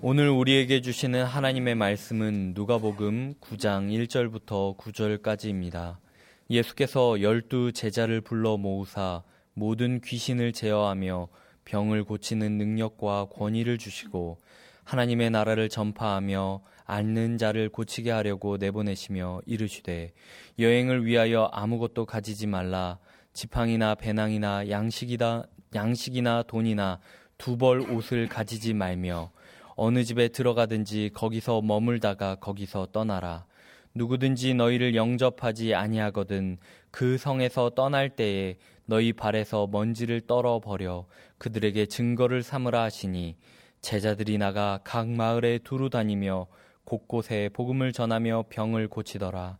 오늘 우리에게 주시는 하나님의 말씀은 누가복음 9장 1절부터 9절까지입니다. 예수께서 열두 제자를 불러 모으사 모든 귀신을 제어하며 병을 고치는 능력과 권위를 주시고 하나님의 나라를 전파하며 앓는 자를 고치게 하려고 내보내시며 이르시되 여행을 위하여 아무것도 가지지 말라 지팡이나 배낭이나 양식이다 양식이나 돈이나 두 벌 옷을 가지지 말며 어느 집에 들어가든지 거기서 머물다가 거기서 떠나라. 누구든지 너희를 영접하지 아니하거든 그 성에서 떠날 때에 너희 발에서 먼지를 떨어 버려 그들에게 증거를 삼으라 하시니 제자들이 나가 각 마을에 두루 다니며 곳곳에 복음을 전하며 병을 고치더라.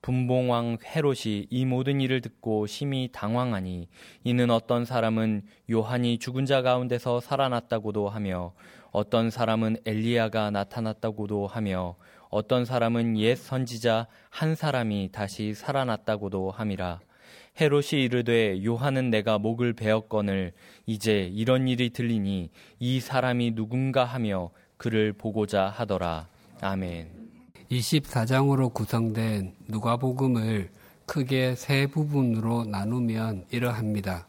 분봉왕 헤롯이 이 모든 일을 듣고 심히 당황하니 이는 어떤 사람은 요한이 죽은 자 가운데서 살아났다고도 하며 어떤 사람은 엘리야가 나타났다고도 하며 어떤 사람은 옛 선지자 한 사람이 다시 살아났다고도 함이라. 헤롯이 이르되 요한은 내가 목을 베었거늘 이제 이런 일이 들리니 이 사람이 누군가 하며 그를 보고자 하더라. 아멘. 24장으로 구성된 누가복음을 크게 세 부분으로 나누면 이러합니다.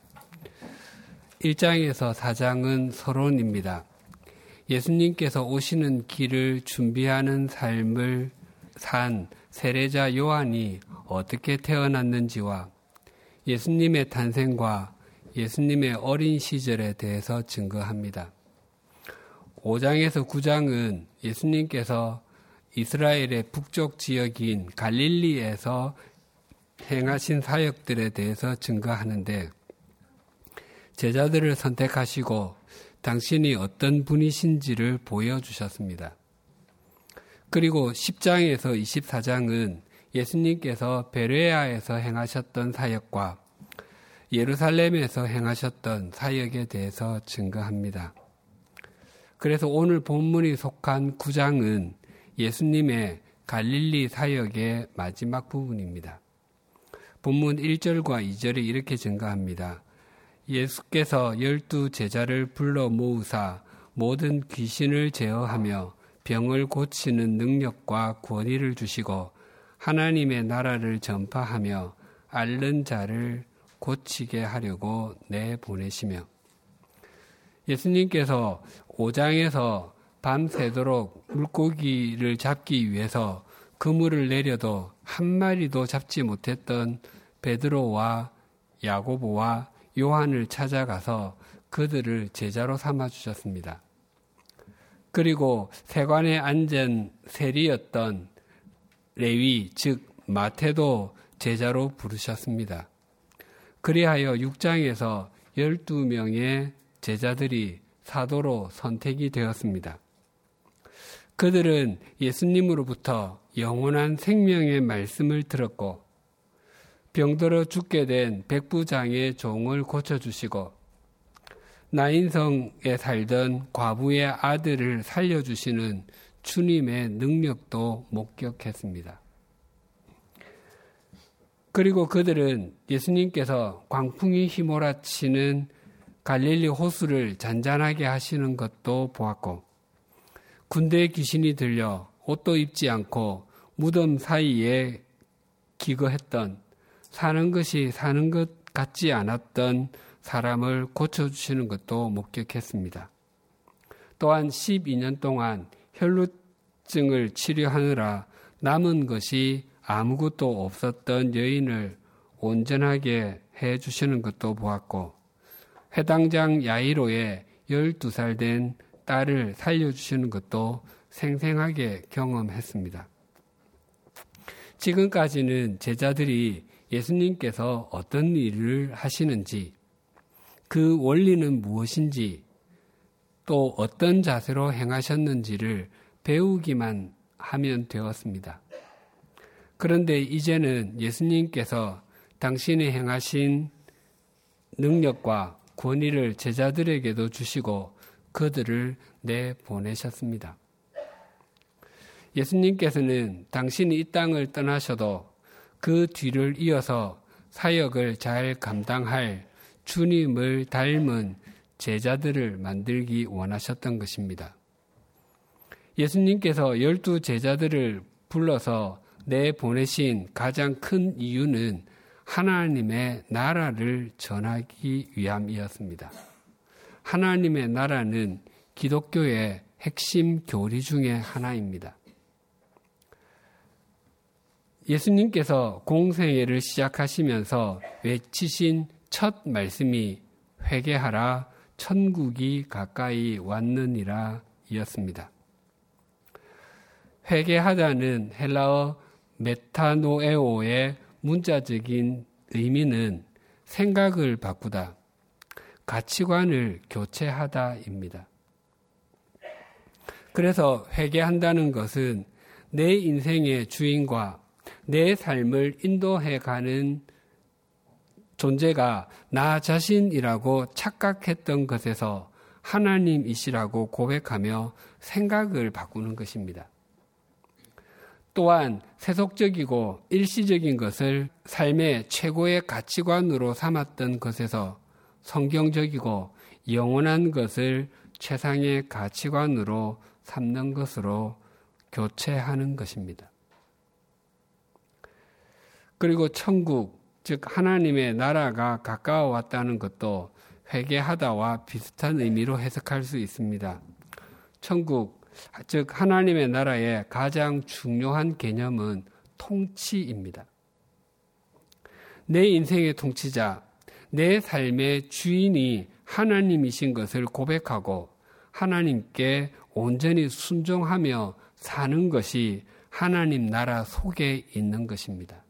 1장에서 4장은 서론입니다. 예수님께서 오시는 길을 준비하는 삶을 산 세례자 요한이 어떻게 태어났는지와 예수님의 탄생과 예수님의 어린 시절에 대해서 증거합니다. 5장에서 9장은 예수님께서 이스라엘의 북쪽 지역인 갈릴리에서 행하신 사역들에 대해서 증거하는데 제자들을 선택하시고 당신이 어떤 분이신지를 보여주셨습니다. 그리고 10장에서 24장은 예수님께서 베레아에서 행하셨던 사역과 예루살렘에서 행하셨던 사역에 대해서 증거합니다. 그래서 오늘 본문이 속한 9장은 예수님의 갈릴리 사역의 마지막 부분입니다. 본문 1절과 2절이 이렇게 증가합니다. 예수께서 열두 제자를 불러 모으사 모든 귀신을 제어하며 병을 고치는 능력과 권위를 주시고 하나님의 나라를 전파하며 앓는 자를 고치게 하려고 내보내시며. 예수님께서 5장에서 밤새도록 물고기를 잡기 위해서 그물을 내려도 한 마리도 잡지 못했던 베드로와 야고보와 요한을 찾아가서 그들을 제자로 삼아 주셨습니다. 그리고 세관에 앉은 세리였던 레위, 즉 마태도 제자로 부르셨습니다. 그리하여 6장에서 12명의 제자들이 사도로 선택이 되었습니다. 그들은 예수님으로부터 영원한 생명의 말씀을 들었고 병들어 죽게 된 백부장의 종을 고쳐주시고 나인성에 살던 과부의 아들을 살려주시는 주님의 능력도 목격했습니다. 그리고 그들은 예수님께서 광풍이 휘몰아치는 갈릴리 호수를 잔잔하게 하시는 것도 보았고 군대 귀신이 들려 옷도 입지 않고 무덤 사이에 기거했던 사는 것이 사는 것 같지 않았던 사람을 고쳐주시는 것도 목격했습니다. 또한 12년 동안 혈루증을 치료하느라 남은 것이 아무것도 없었던 여인을 온전하게 해 주시는 것도 보았고, 해당장 야이로의 12살 된 딸을 살려주시는 것도 생생하게 경험했습니다. 지금까지는 제자들이 예수님께서 어떤 일을 하시는지, 그 원리는 무엇인지, 또 어떤 자세로 행하셨는지를 배우기만 하면 되었습니다. 그런데 이제는 예수님께서 당신이 행하신 능력과 권위를 제자들에게도 주시고 그들을 내보내셨습니다. 예수님께서는 당신이 이 땅을 떠나셔도 그 뒤를 이어서 사역을 잘 감당할 주님을 닮은 제자들을 만들기 원하셨던 것입니다. 예수님께서 열두 제자들을 불러서 내 보내신 가장 큰 이유는 하나님의 나라를 전하기 위함이었습니다. 하나님의 나라는 기독교의 핵심 교리 중의 하나입니다. 예수님께서 공생애를 시작하시면서 외치신 첫 말씀이 회개하라 천국이 가까이 왔느니라 이었습니다. 회개하다는 헬라어 메타노에오의 문자적인 의미는 생각을 바꾸다, 가치관을 교체하다입니다. 그래서 회개한다는 것은 내 인생의 주인과 내 삶을 인도해 가는 존재가 나 자신이라고 착각했던 것에서 하나님이시라고 고백하며 생각을 바꾸는 것입니다. 또한 세속적이고 일시적인 것을 삶의 최고의 가치관으로 삼았던 것에서 성경적이고 영원한 것을 최상의 가치관으로 삼는 것으로 교체하는 것입니다. 그리고 천국, 즉 하나님의 나라가 가까워 왔다는 것도 회개하다와 비슷한 의미로 해석할 수 있습니다. 천국, 즉 하나님의 나라의 가장 중요한 개념은 통치입니다. 내 인생의 통치자, 내 삶의 주인이 하나님이신 것을 고백하고 하나님께 온전히 순종하며 사는 것이 하나님 나라 속에 있는 것입니다.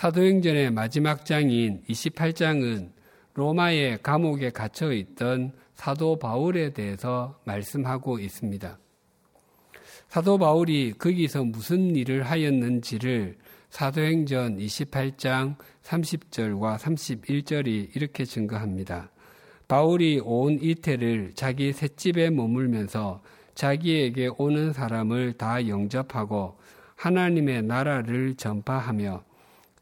사도행전의 마지막 장인 28장은 로마의 감옥에 갇혀 있던 사도 바울에 대해서 말씀하고 있습니다. 사도 바울이 거기서 무슨 일을 하였는지를 사도행전 28장 30절과 31절이 이렇게 증거합니다. 바울이 온 이태를 자기 셋집에 머물면서 자기에게 오는 사람을 다 영접하고 하나님의 나라를 전파하며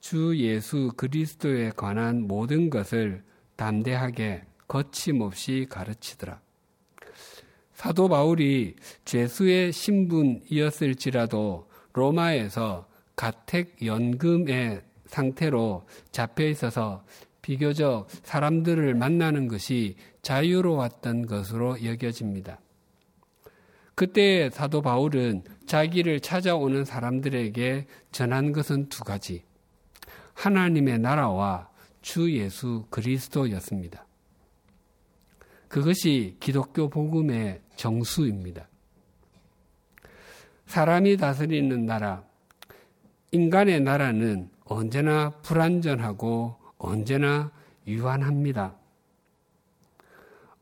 주 예수 그리스도에 관한 모든 것을 담대하게 거침없이 가르치더라. 사도 바울이 죄수의 신분이었을지라도 로마에서 가택 연금의 상태로 잡혀 있어서 비교적 사람들을 만나는 것이 자유로웠던 것으로 여겨집니다. 그때 사도 바울은 자기를 찾아오는 사람들에게 전한 것은 두 가지. 하나님의 나라와 주 예수 그리스도였습니다. 그것이 기독교 복음의 정수입니다. 사람이 다스리는 나라, 인간의 나라는 언제나 불완전하고 언제나 유한합니다.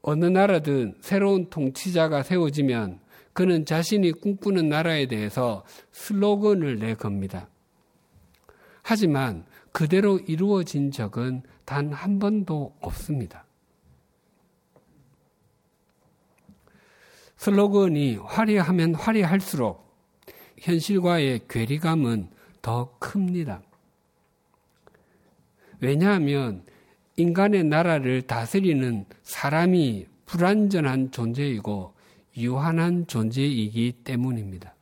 어느 나라든 새로운 통치자가 세워지면 그는 자신이 꿈꾸는 나라에 대해서 슬로건을 내 겁니다. 하지만 그대로 이루어진 적은 단 한 번도 없습니다. 슬로건이 화려하면 화려할수록 현실과의 괴리감은 더 큽니다. 왜냐하면 인간의 나라를 다스리는 사람이 불완전한 존재이고 유한한 존재이기 때문입니다.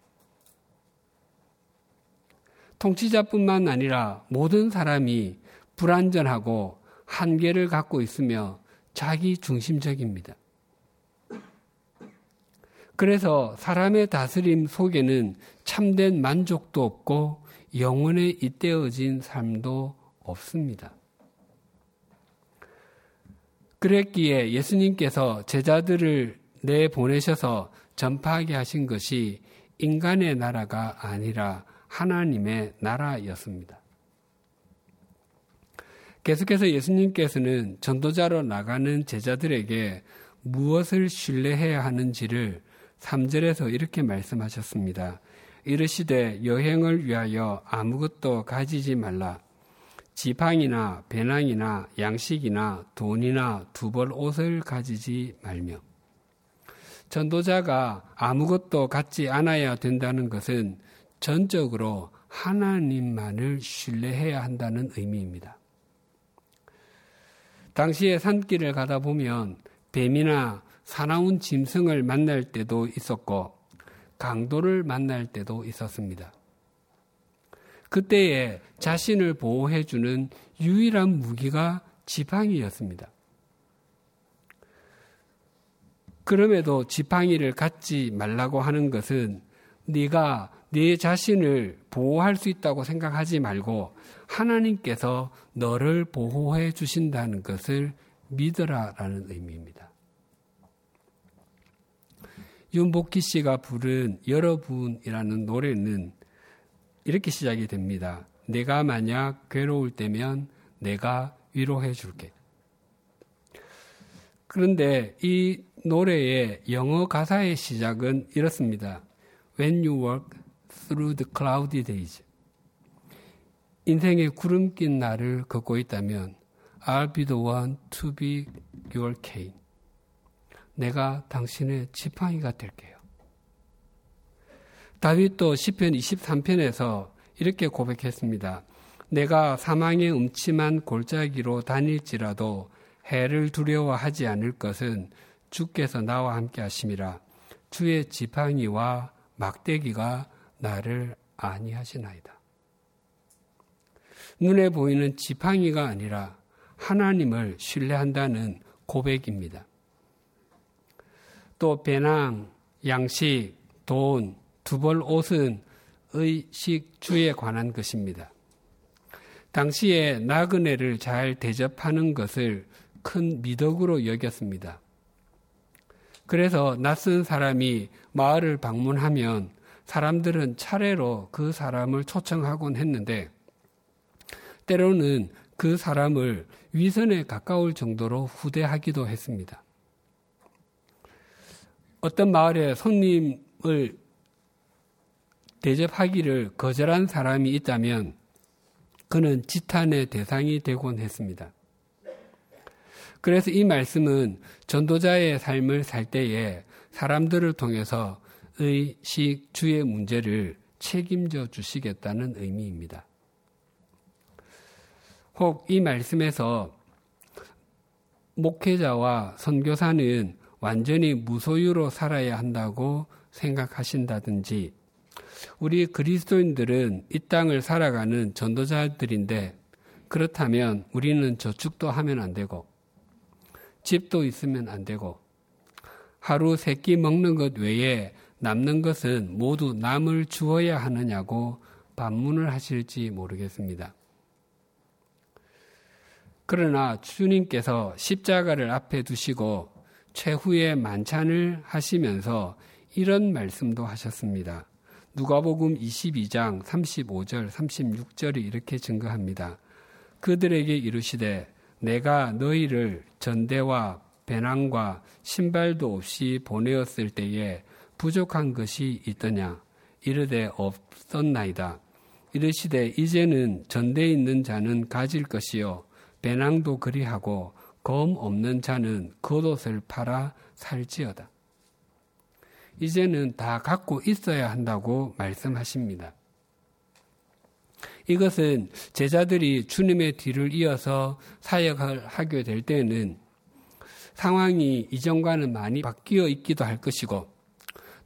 통치자뿐만 아니라 모든 사람이 불완전하고 한계를 갖고 있으며 자기 중심적입니다. 그래서 사람의 다스림 속에는 참된 만족도 없고 영혼에 잇대어진 삶도 없습니다. 그랬기에 예수님께서 제자들을 내보내셔서 전파하게 하신 것이 인간의 나라가 아니라 하나님의 나라였습니다. 계속해서 예수님께서는 전도자로 나가는 제자들에게 무엇을 신뢰해야 하는지를 3절에서 이렇게 말씀하셨습니다. 이르시되 여행을 위하여 아무것도 가지지 말라. 지팡이나 배낭이나 양식이나 돈이나 두벌 옷을 가지지 말며. 전도자가 아무것도 갖지 않아야 된다는 것은 전적으로 하나님만을 신뢰해야 한다는 의미입니다. 당시에 산길을 가다 보면 뱀이나 사나운 짐승을 만날 때도 있었고 강도를 만날 때도 있었습니다. 그때에 자신을 보호해주는 유일한 무기가 지팡이였습니다. 그럼에도 지팡이를 갖지 말라고 하는 것은 네가 네 자신을 보호할 수 있다고 생각하지 말고 하나님께서 너를 보호해 주신다는 것을 믿으라라는 의미입니다. 윤복희 씨가 부른 여러분이라는 노래는 이렇게 시작이 됩니다. 내가 만약 괴로울 때면 내가 위로해 줄게. 그런데 이 노래의 영어 가사의 시작은 이렇습니다. When you walk through the cloudy days. 인생의 구름 낀 날을 걷고 있다면 I'll be the one to be your cane. 내가 당신의 지팡이가 될게요. 다윗도 시편 23편에서 이렇게 고백했습니다. 내가 사망의 음침한 골짜기로 다닐지라도 해를 두려워하지 않을 것은 주께서 나와 함께 하심이라 주의 지팡이와 막대기가 나를 아니하시나이다. 눈에 보이는 지팡이가 아니라 하나님을 신뢰한다는 고백입니다. 또 배낭, 양식, 돈, 두벌 옷은 의식주에 관한 것입니다. 당시에 나그네를 잘 대접하는 것을 큰 미덕으로 여겼습니다. 그래서 낯선 사람이 마을을 방문하면 사람들은 차례로 그 사람을 초청하곤 했는데 때로는 그 사람을 위선에 가까울 정도로 후대하기도 했습니다. 어떤 마을에 손님을 대접하기를 거절한 사람이 있다면 그는 지탄의 대상이 되곤 했습니다. 그래서 이 말씀은 전도자의 삶을 살 때에 사람들을 통해서 의식 주의 문제를 책임져 주시겠다는 의미입니다. 혹 이 말씀에서 목회자와 선교사는 완전히 무소유로 살아야 한다고 생각하신다든지 우리 그리스도인들은 이 땅을 살아가는 전도자들인데 그렇다면 우리는 저축도 하면 안 되고 집도 있으면 안 되고 하루 세 끼 먹는 것 외에 남는 것은 모두 남을 주어야 하느냐고 반문을 하실지 모르겠습니다. 그러나 주님께서 십자가를 앞에 두시고 최후의 만찬을 하시면서 이런 말씀도 하셨습니다. 누가복음 22장 35절 36절이 이렇게 증거합니다. 그들에게 이르시되 내가 너희를 전대와 배낭과 신발도 없이 보내었을 때에 부족한 것이 있더냐 이르되 없었나이다. 이르시되 이제는 전대 있는 자는 가질 것이요 배낭도 그리하고 검 없는 자는 겉옷을 팔아 살지어다. 이제는 다 갖고 있어야 한다고 말씀하십니다. 이것은 제자들이 주님의 뒤를 이어서 사역을 하게 될 때는 상황이 이전과는 많이 바뀌어 있기도 할 것이고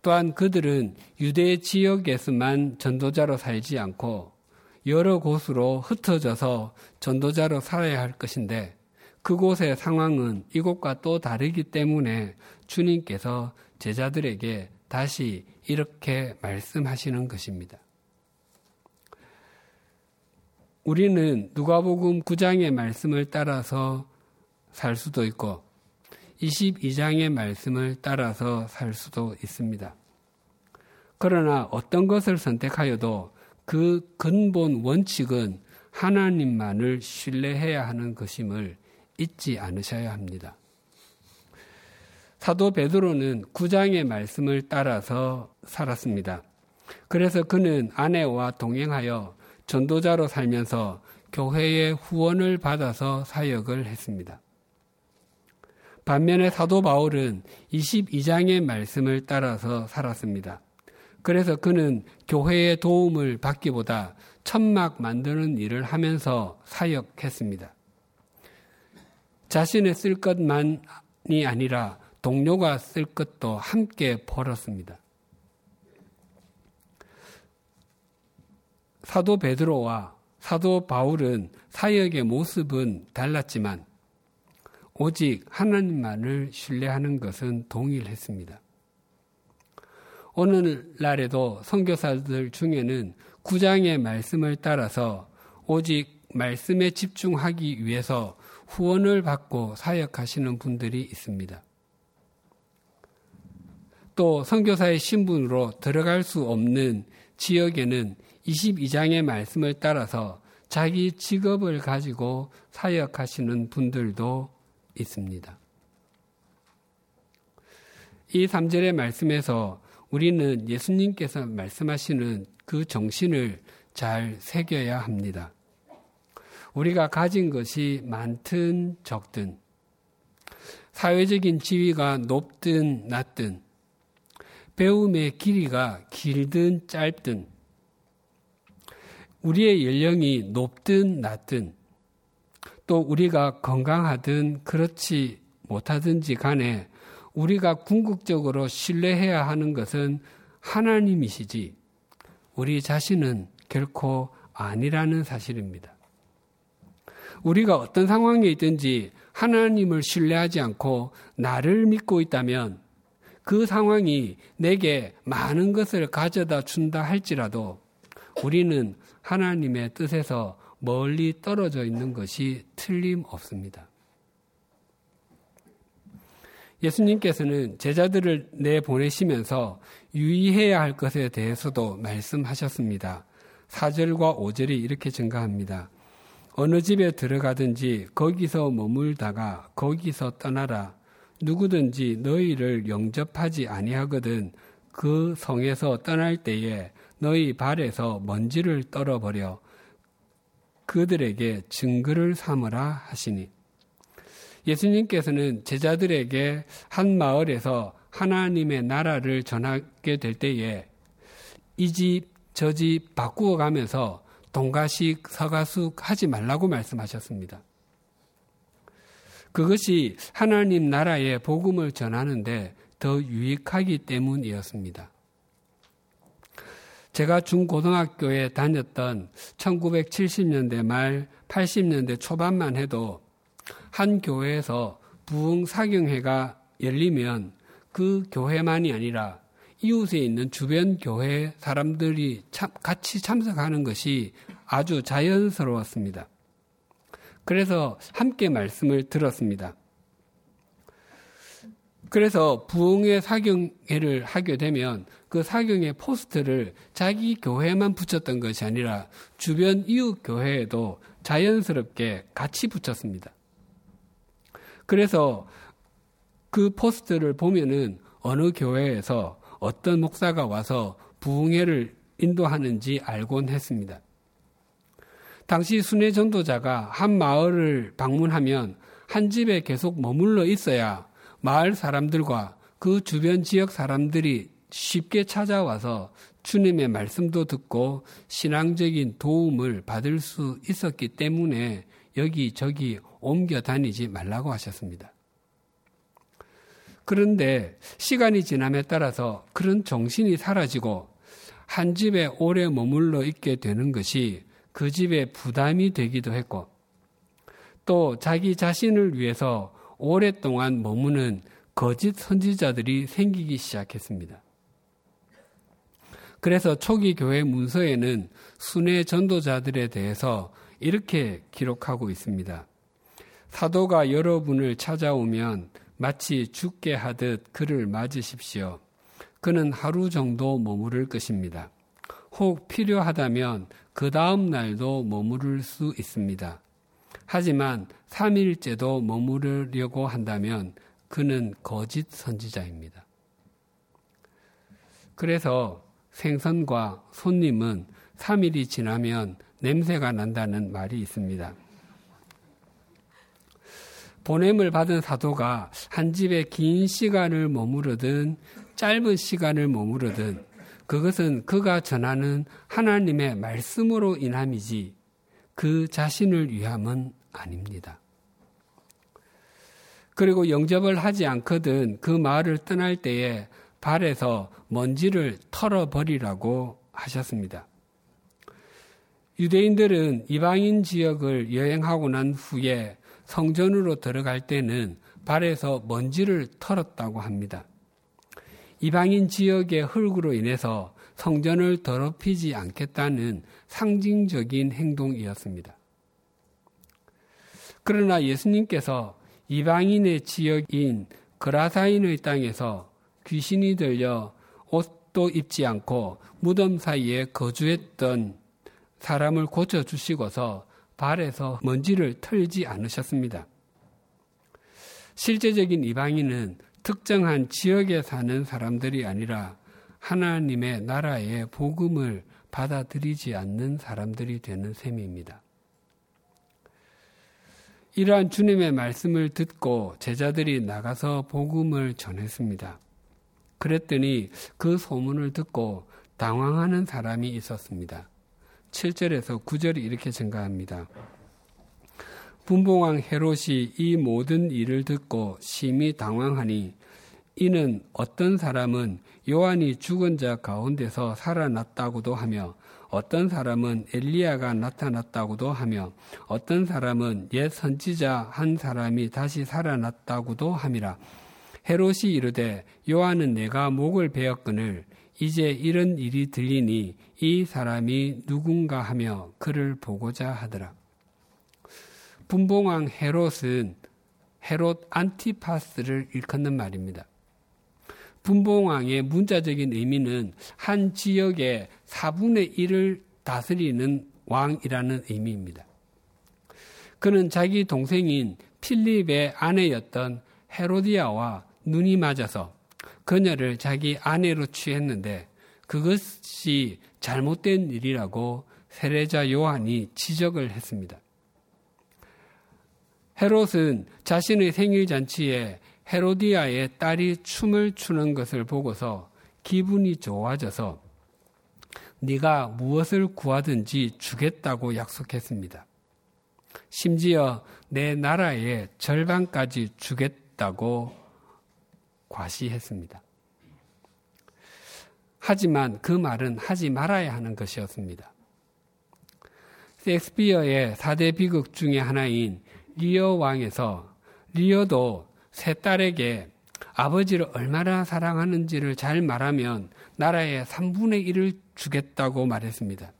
또한 그들은 유대 지역에서만 전도자로 살지 않고 여러 곳으로 흩어져서 전도자로 살아야 할 것인데 그곳의 상황은 이곳과 또 다르기 때문에 주님께서 제자들에게 다시 이렇게 말씀하시는 것입니다. 우리는 누가복음 9장의 말씀을 따라서 살 수도 있고 22장의 말씀을 따라서 살 수도 있습니다. 그러나 어떤 것을 선택하여도 그 근본 원칙은 하나님만을 신뢰해야 하는 것임을 잊지 않으셔야 합니다. 사도 베드로는 9장의 말씀을 따라서 살았습니다. 그래서 그는 아내와 동행하여 전도자로 살면서 교회의 후원을 받아서 사역을 했습니다. 반면에 사도 바울은 22장의 말씀을 따라서 살았습니다. 그래서 그는 교회의 도움을 받기보다 천막 만드는 일을 하면서 사역했습니다. 자신의 쓸 것만이 아니라 동료가 쓸 것도 함께 벌었습니다. 사도 베드로와 사도 바울은 사역의 모습은 달랐지만 오직 하나님만을 신뢰하는 것은 동일했습니다. 오늘날에도 선교사들 중에는 구장의 말씀을 따라서 오직 말씀에 집중하기 위해서 후원을 받고 사역하시는 분들이 있습니다. 또 선교사의 신분으로 들어갈 수 없는 지역에는 22장의 말씀을 따라서 자기 직업을 가지고 사역하시는 분들도 있습니다. 이 3절의 말씀에서 우리는 예수님께서 말씀하시는 그 정신을 잘 새겨야 합니다. 우리가 가진 것이 많든 적든, 사회적인 지위가 높든 낮든, 배움의 길이가 길든 짧든, 우리의 연령이 높든 낮든, 또 우리가 건강하든 그렇지 못하든지 간에 우리가 궁극적으로 신뢰해야 하는 것은 하나님이시지 우리 자신은 결코 아니라는 사실입니다. 우리가 어떤 상황에 있든지 하나님을 신뢰하지 않고 나를 믿고 있다면 그 상황이 내게 많은 것을 가져다 준다 할지라도 우리는 하나님의 뜻에서 멀리 떨어져 있는 것이 틀림없습니다. 예수님께서는 제자들을 내보내시면서 유의해야 할 것에 대해서도 말씀하셨습니다. 4절과 5절이 이렇게 증가합니다. 어느 집에 들어가든지 거기서 머물다가 거기서 떠나라. 누구든지 너희를 영접하지 아니하거든 그 성에서 떠날 때에 너희 발에서 먼지를 떨어버려 그들에게 증거를 삼으라 하시니 예수님께서는 제자들에게 한 마을에서 하나님의 나라를 전하게 될 때에 이 집, 저 집 바꾸어 가면서 동가식, 서가숙 하지 말라고 말씀하셨습니다. 그것이 하나님 나라의 복음을 전하는데 더 유익하기 때문이었습니다. 제가 중고등학교에 다녔던 1970년대 말 80년대 초반만 해도 한 교회에서 부흥 사경회가 열리면 그 교회만이 아니라 이웃에 있는 주변 교회 사람들이 참, 같이 참석하는 것이 아주 자연스러웠습니다. 그래서 함께 말씀을 들었습니다. 그래서 부흥의 사경회를 하게 되면 그 사경의 포스트를 자기 교회만 붙였던 것이 아니라 주변 이웃 교회에도 자연스럽게 같이 붙였습니다. 그래서 그 포스트를 보면은 어느 교회에서 어떤 목사가 와서 부흥회를 인도하는지 알곤 했습니다. 당시 순회 전도자가 한 마을을 방문하면 한 집에 계속 머물러 있어야 마을 사람들과 그 주변 지역 사람들이 쉽게 찾아와서 주님의 말씀도 듣고 신앙적인 도움을 받을 수 있었기 때문에 여기저기 옮겨 다니지 말라고 하셨습니다. 그런데 시간이 지남에 따라서 그런 정신이 사라지고 한 집에 오래 머물러 있게 되는 것이 그 집에 부담이 되기도 했고 또 자기 자신을 위해서 오랫동안 머무는 거짓 선지자들이 생기기 시작했습니다. 그래서 초기 교회 문서에는 순회 전도자들에 대해서 이렇게 기록하고 있습니다. 사도가 여러분을 찾아오면 마치 죽게 하듯 그를 맞으십시오. 그는 하루 정도 머무를 것입니다. 혹 필요하다면 그 다음 날도 머무를 수 있습니다. 하지만 3일째도 머무르려고 한다면 그는 거짓 선지자입니다. 그래서 생선과 손님은 3일이 지나면 냄새가 난다는 말이 있습니다. 보냄을 받은 사도가 한 집에 긴 시간을 머무르든 짧은 시간을 머무르든 그것은 그가 전하는 하나님의 말씀으로 인함이지 그 자신을 위함은 아닙니다. 그리고 영접을 하지 않거든 그 마을을 떠날 때에 발에서 먼지를 털어버리라고 하셨습니다. 유대인들은 이방인 지역을 여행하고 난 후에 성전으로 들어갈 때는 발에서 먼지를 털었다고 합니다. 이방인 지역의 흙으로 인해서 성전을 더럽히지 않겠다는 상징적인 행동이었습니다. 그러나 예수님께서 이방인의 지역인 그라사인의 땅에서 귀신이 들려 옷도 입지 않고 무덤 사이에 거주했던 사람을 고쳐주시고서 발에서 먼지를 털지 않으셨습니다. 실제적인 이방인은 특정한 지역에 사는 사람들이 아니라 하나님의 나라의 복음을 받아들이지 않는 사람들이 되는 셈입니다. 이러한 주님의 말씀을 듣고 제자들이 나가서 복음을 전했습니다. 그랬더니 그 소문을 듣고 당황하는 사람이 있었습니다. 7절에서 9절이 이렇게 증가합니다. 분봉왕 헤롯이 이 모든 일을 듣고 심히 당황하니 이는 어떤 사람은 요한이 죽은 자 가운데서 살아났다고도 하며 어떤 사람은 엘리야가 나타났다고도 하며 어떤 사람은 옛 선지자 한 사람이 다시 살아났다고도 함이라 헤롯이 이르되 요한은 내가 목을 베었거늘 이제 이런 일이 들리니 이 사람이 누군가 하며 그를 보고자 하더라. 분봉왕 헤롯은 헤롯 안티파스를 일컫는 말입니다. 분봉왕의 문자적인 의미는 한 지역의 4분의 1을 다스리는 왕이라는 의미입니다. 그는 자기 동생인 필립의 아내였던 헤로디아와 눈이 맞아서 그녀를 자기 아내로 취했는데 그것이 잘못된 일이라고 세례자 요한이 지적을 했습니다. 헤롯은 자신의 생일 잔치에 헤로디아의 딸이 춤을 추는 것을 보고서 기분이 좋아져서 네가 무엇을 구하든지 주겠다고 약속했습니다. 심지어 내 나라의 절반까지 주겠다고 과시했습니다. 하지만 그 말은 하지 말아야 하는 것이었습니다. 섹스피어의 4대 비극 중의 하나인 리어 왕에서 리어도 세 딸에게 아버지를 얼마나 사랑하는지를 잘 말하면 나라의 3분의 1을 주겠다고 말했습니다.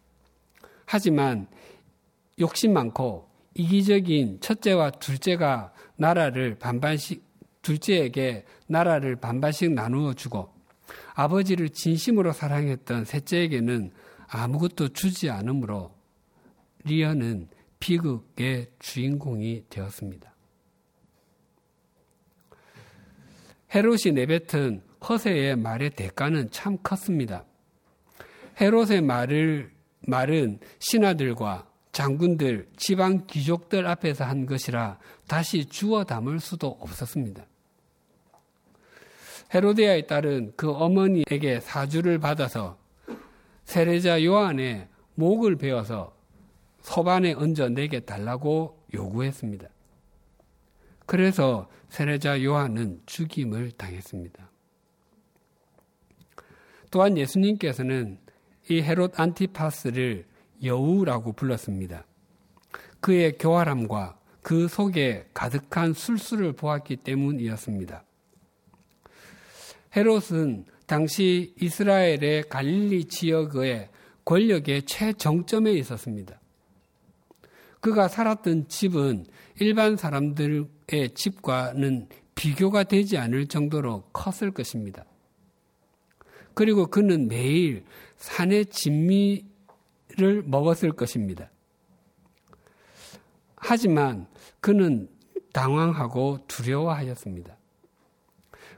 하지만 욕심 많고 이기적인 첫째와 둘째가 나라를 반반씩 둘째에게 나라를 반반씩 나누어 주고 아버지를 진심으로 사랑했던 셋째에게는 아무것도 주지 않으므로 리언은 비극의 주인공이 되었습니다. 헤롯이 내뱉은 허세의 말의 대가는 참 컸습니다. 헤롯의 말을, 말은 신하들과 장군들, 지방 귀족들 앞에서 한 것이라 다시 주워 담을 수도 없었습니다. 헤로데아의 딸은 그 어머니에게 사주를 받아서 세례자 요한의 목을 베어서 소반에 얹어 내게 달라고 요구했습니다. 그래서 세례자 요한은 죽임을 당했습니다. 또한 예수님께서는 이 헤롯 안티파스를 여우라고 불렀습니다. 그의 교활함과 그 속에 가득한 술수를 보았기 때문이었습니다. 헤롯은 당시 이스라엘의 갈릴리 지역의 권력의 최정점에 있었습니다. 그가 살았던 집은 일반 사람들의 집과는 비교가 되지 않을 정도로 컸을 것입니다. 그리고 그는 매일 산의 진미를 먹었을 것입니다. 하지만 그는 당황하고 두려워하였습니다.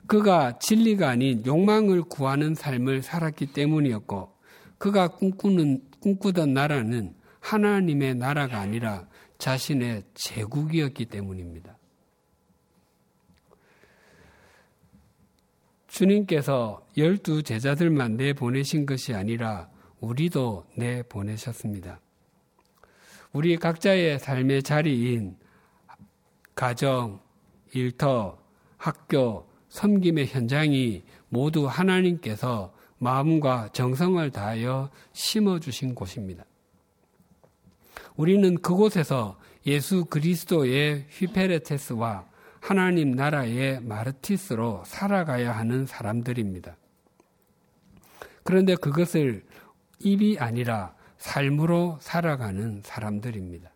그가 진리가 아닌 욕망을 구하는 삶을 살았기 때문이었고 그가 꿈꾸는 꿈꾸던 나라는 하나님의 나라가 아니라 자신의 제국이었기 때문입니다. 주님께서 열두 제자들만 내 보내신 것이 아니라 우리도 내 보내셨습니다. 우리 각자의 삶의 자리인 가정, 일터, 학교, 섬김의 현장이 모두 하나님께서 마음과 정성을 다하여 심어주신 곳입니다. 우리는 그곳에서 예수 그리스도의 휘페레테스와 하나님 나라의 마르티스로 살아가야 하는 사람들입니다. 그런데 그것을 입이 아니라 삶으로 살아가는 사람들입니다.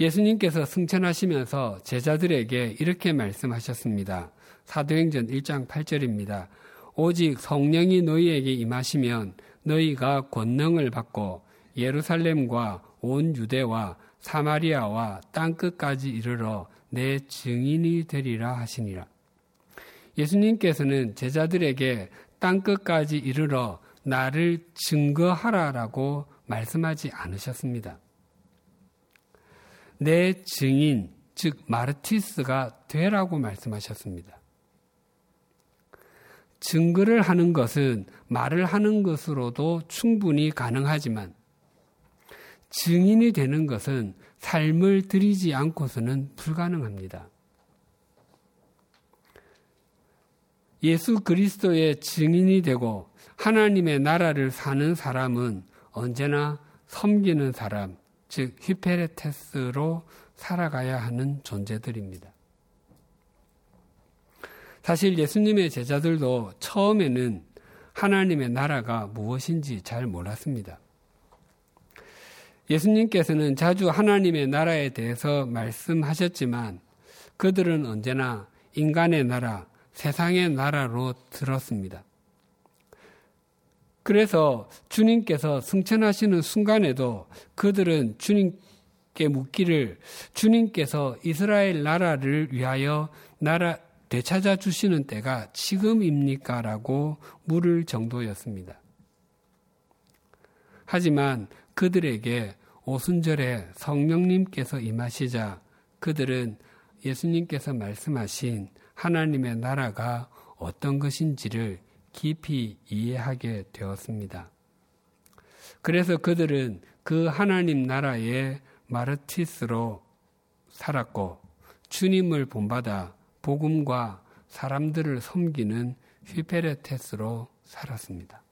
예수님께서 승천하시면서 제자들에게 이렇게 말씀하셨습니다. 사도행전 1장 8절입니다. 오직 성령이 너희에게 임하시면 너희가 권능을 받고 예루살렘과 온 유대와 사마리아와 땅 끝까지 이르러 내 증인이 되리라 하시니라. 예수님께서는 제자들에게 땅 끝까지 이르러 나를 증거하라라고 말씀하지 않으셨습니다. 내 증인, 즉 마르티스가 되라고 말씀하셨습니다. 증거를 하는 것은 말을 하는 것으로도 충분히 가능하지만 증인이 되는 것은 삶을 들이지 않고서는 불가능합니다. 예수 그리스도의 증인이 되고 하나님의 나라를 사는 사람은 언제나 섬기는 사람, 즉 히페레테스로 살아가야 하는 존재들입니다. 사실 예수님의 제자들도 처음에는 하나님의 나라가 무엇인지 잘 몰랐습니다. 예수님께서는 자주 하나님의 나라에 대해서 말씀하셨지만 그들은 언제나 인간의 나라, 세상의 나라로 들었습니다. 그래서 주님께서 승천하시는 순간에도 그들은 주님께 묻기를 주님께서 이스라엘 나라를 위하여 나라 되찾아 주시는 때가 지금입니까? 라고 물을 정도였습니다. 하지만 그들에게 오순절에 성령님께서 임하시자 그들은 예수님께서 말씀하신 하나님의 나라가 어떤 것인지를 깊이 이해하게 되었습니다. 그래서 그들은 그 하나님 나라의 마르티스로 살았고 주님을 본받아 복음과 사람들을 섬기는 휘페레테스로 살았습니다.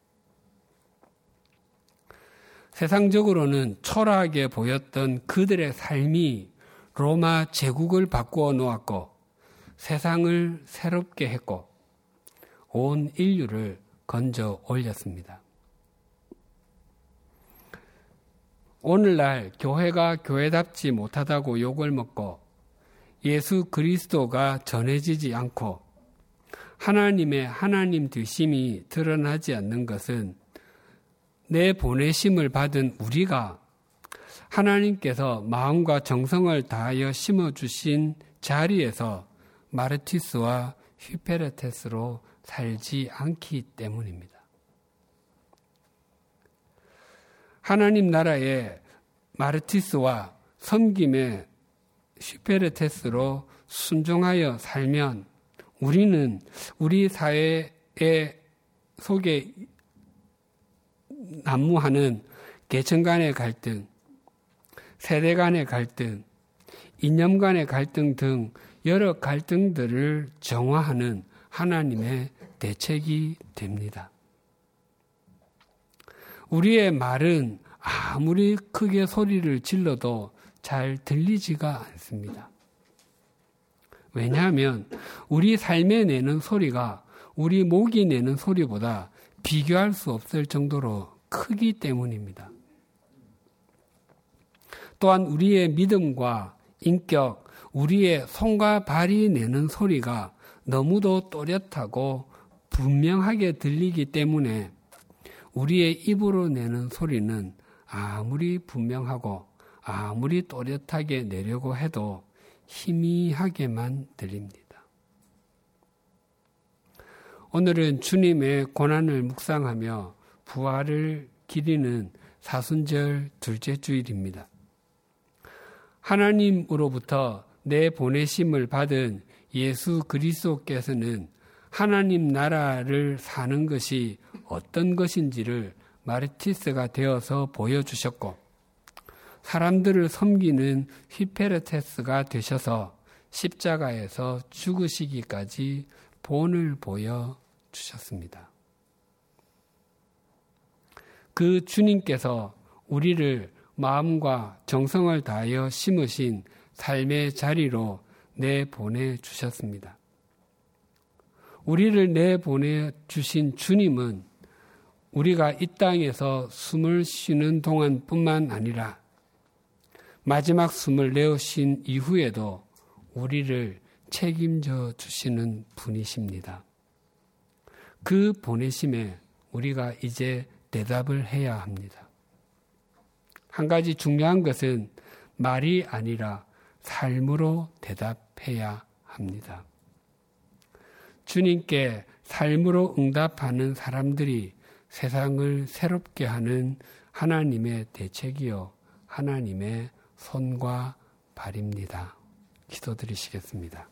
세상적으로는 초라하게 보였던 그들의 삶이 로마 제국을 바꾸어 놓았고 세상을 새롭게 했고 온 인류를 건져 올렸습니다. 오늘날 교회가 교회답지 못하다고 욕을 먹고 예수 그리스도가 전해지지 않고 하나님의 하나님 되심이 드러나지 않는 것은 내 보내심을 받은 우리가 하나님께서 마음과 정성을 다하여 심어주신 자리에서 마르티스와 휘페레테스로 살지 않기 때문입니다. 하나님 나라의 마르티스와 섬김의 슈페르테스로 순종하여 살면 우리는 우리 사회의 속에 난무하는 계층 간의 갈등, 세대 간의 갈등, 이념 간의 갈등 등 여러 갈등들을 정화하는 하나님의 대책이 됩니다. 우리의 말은 아무리 크게 소리를 질러도 잘 들리지가 않습니다. 왜냐하면 우리 삶에 내는 소리가 우리 목이 내는 소리보다 비교할 수 없을 정도로 크기 때문입니다. 또한 우리의 믿음과 인격, 우리의 손과 발이 내는 소리가 너무도 또렷하고 분명하게 들리기 때문에 우리의 입으로 내는 소리는 아무리 분명하고 아무리 또렷하게 내려고 해도 희미하게만 들립니다. 오늘은 주님의 고난을 묵상하며 부활을 기리는 사순절 둘째 주일입니다. 하나님으로부터 내 보내심을 받은 예수 그리스도께서는 하나님 나라를 사는 것이 어떤 것인지를 마르티스가 되어서 보여주셨고 사람들을 섬기는 히페르테스가 되셔서 십자가에서 죽으시기까지 본을 보여 주셨습니다. 그 주님께서 우리를 마음과 정성을 다하여 심으신 삶의 자리로 내보내 주셨습니다. 우리를 내보내 주신 주님은 우리가 이 땅에서 숨을 쉬는 동안 뿐만 아니라 마지막 숨을 내어신 이후에도 우리를 책임져 주시는 분이십니다. 그 보내심에 우리가 이제 대답을 해야 합니다. 한 가지 중요한 것은 말이 아니라 삶으로 대답해야 합니다. 주님께 삶으로 응답하는 사람들이 세상을 새롭게 하는 하나님의 대책이요. 하나님의 손과 발입니다. 기도드리시겠습니다.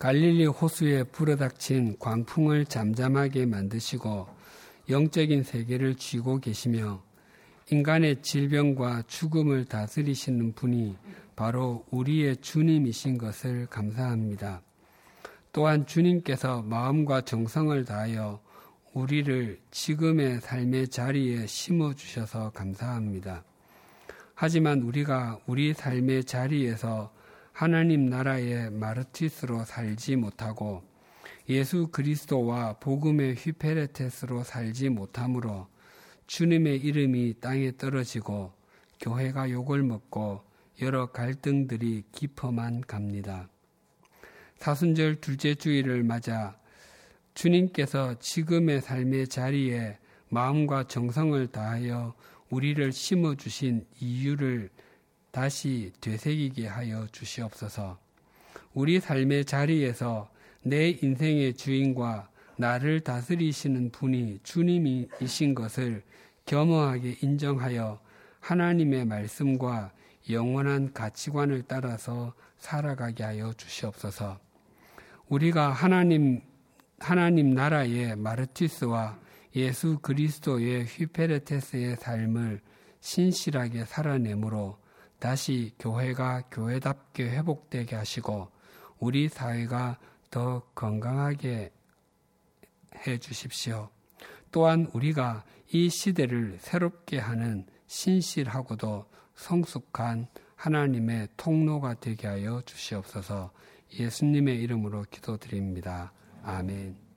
갈릴리 호수에 불어닥친 광풍을 잠잠하게 만드시고 영적인 세계를 쥐고 계시며 인간의 질병과 죽음을 다스리시는 분이 바로 우리의 주님이신 것을 감사합니다. 또한 주님께서 마음과 정성을 다하여 우리를 지금의 삶의 자리에 심어 주셔서 감사합니다. 하지만 우리가 우리 삶의 자리에서 하나님 나라의 마르티스로 살지 못하고 예수 그리스도와 복음의 휘페레테스로 살지 못하므로 주님의 이름이 땅에 떨어지고 교회가 욕을 먹고 여러 갈등들이 깊어만 갑니다. 사순절 둘째 주일을 맞아 주님께서 지금의 삶의 자리에 마음과 정성을 다하여 우리를 심어주신 이유를 다시 되새기게 하여 주시옵소서. 우리 삶의 자리에서 내 인생의 주인과 나를 다스리시는 분이 주님이신 것을 겸허하게 인정하여 하나님의 말씀과 영원한 가치관을 따라서 살아가게 하여 주시옵소서. 우리가 하나님 하나님 나라의 마르티스와 예수 그리스도의 휘페레테스의 삶을 신실하게 살아내므로 다시 교회가 교회답게 회복되게 하시고 우리 사회가 더 건강하게 해 주십시오. 또한 우리가 이 시대를 새롭게 하는 신실하고도 성숙한 하나님의 통로가 되게 하여 주시옵소서 예수님의 이름으로 기도드립니다. 아멘.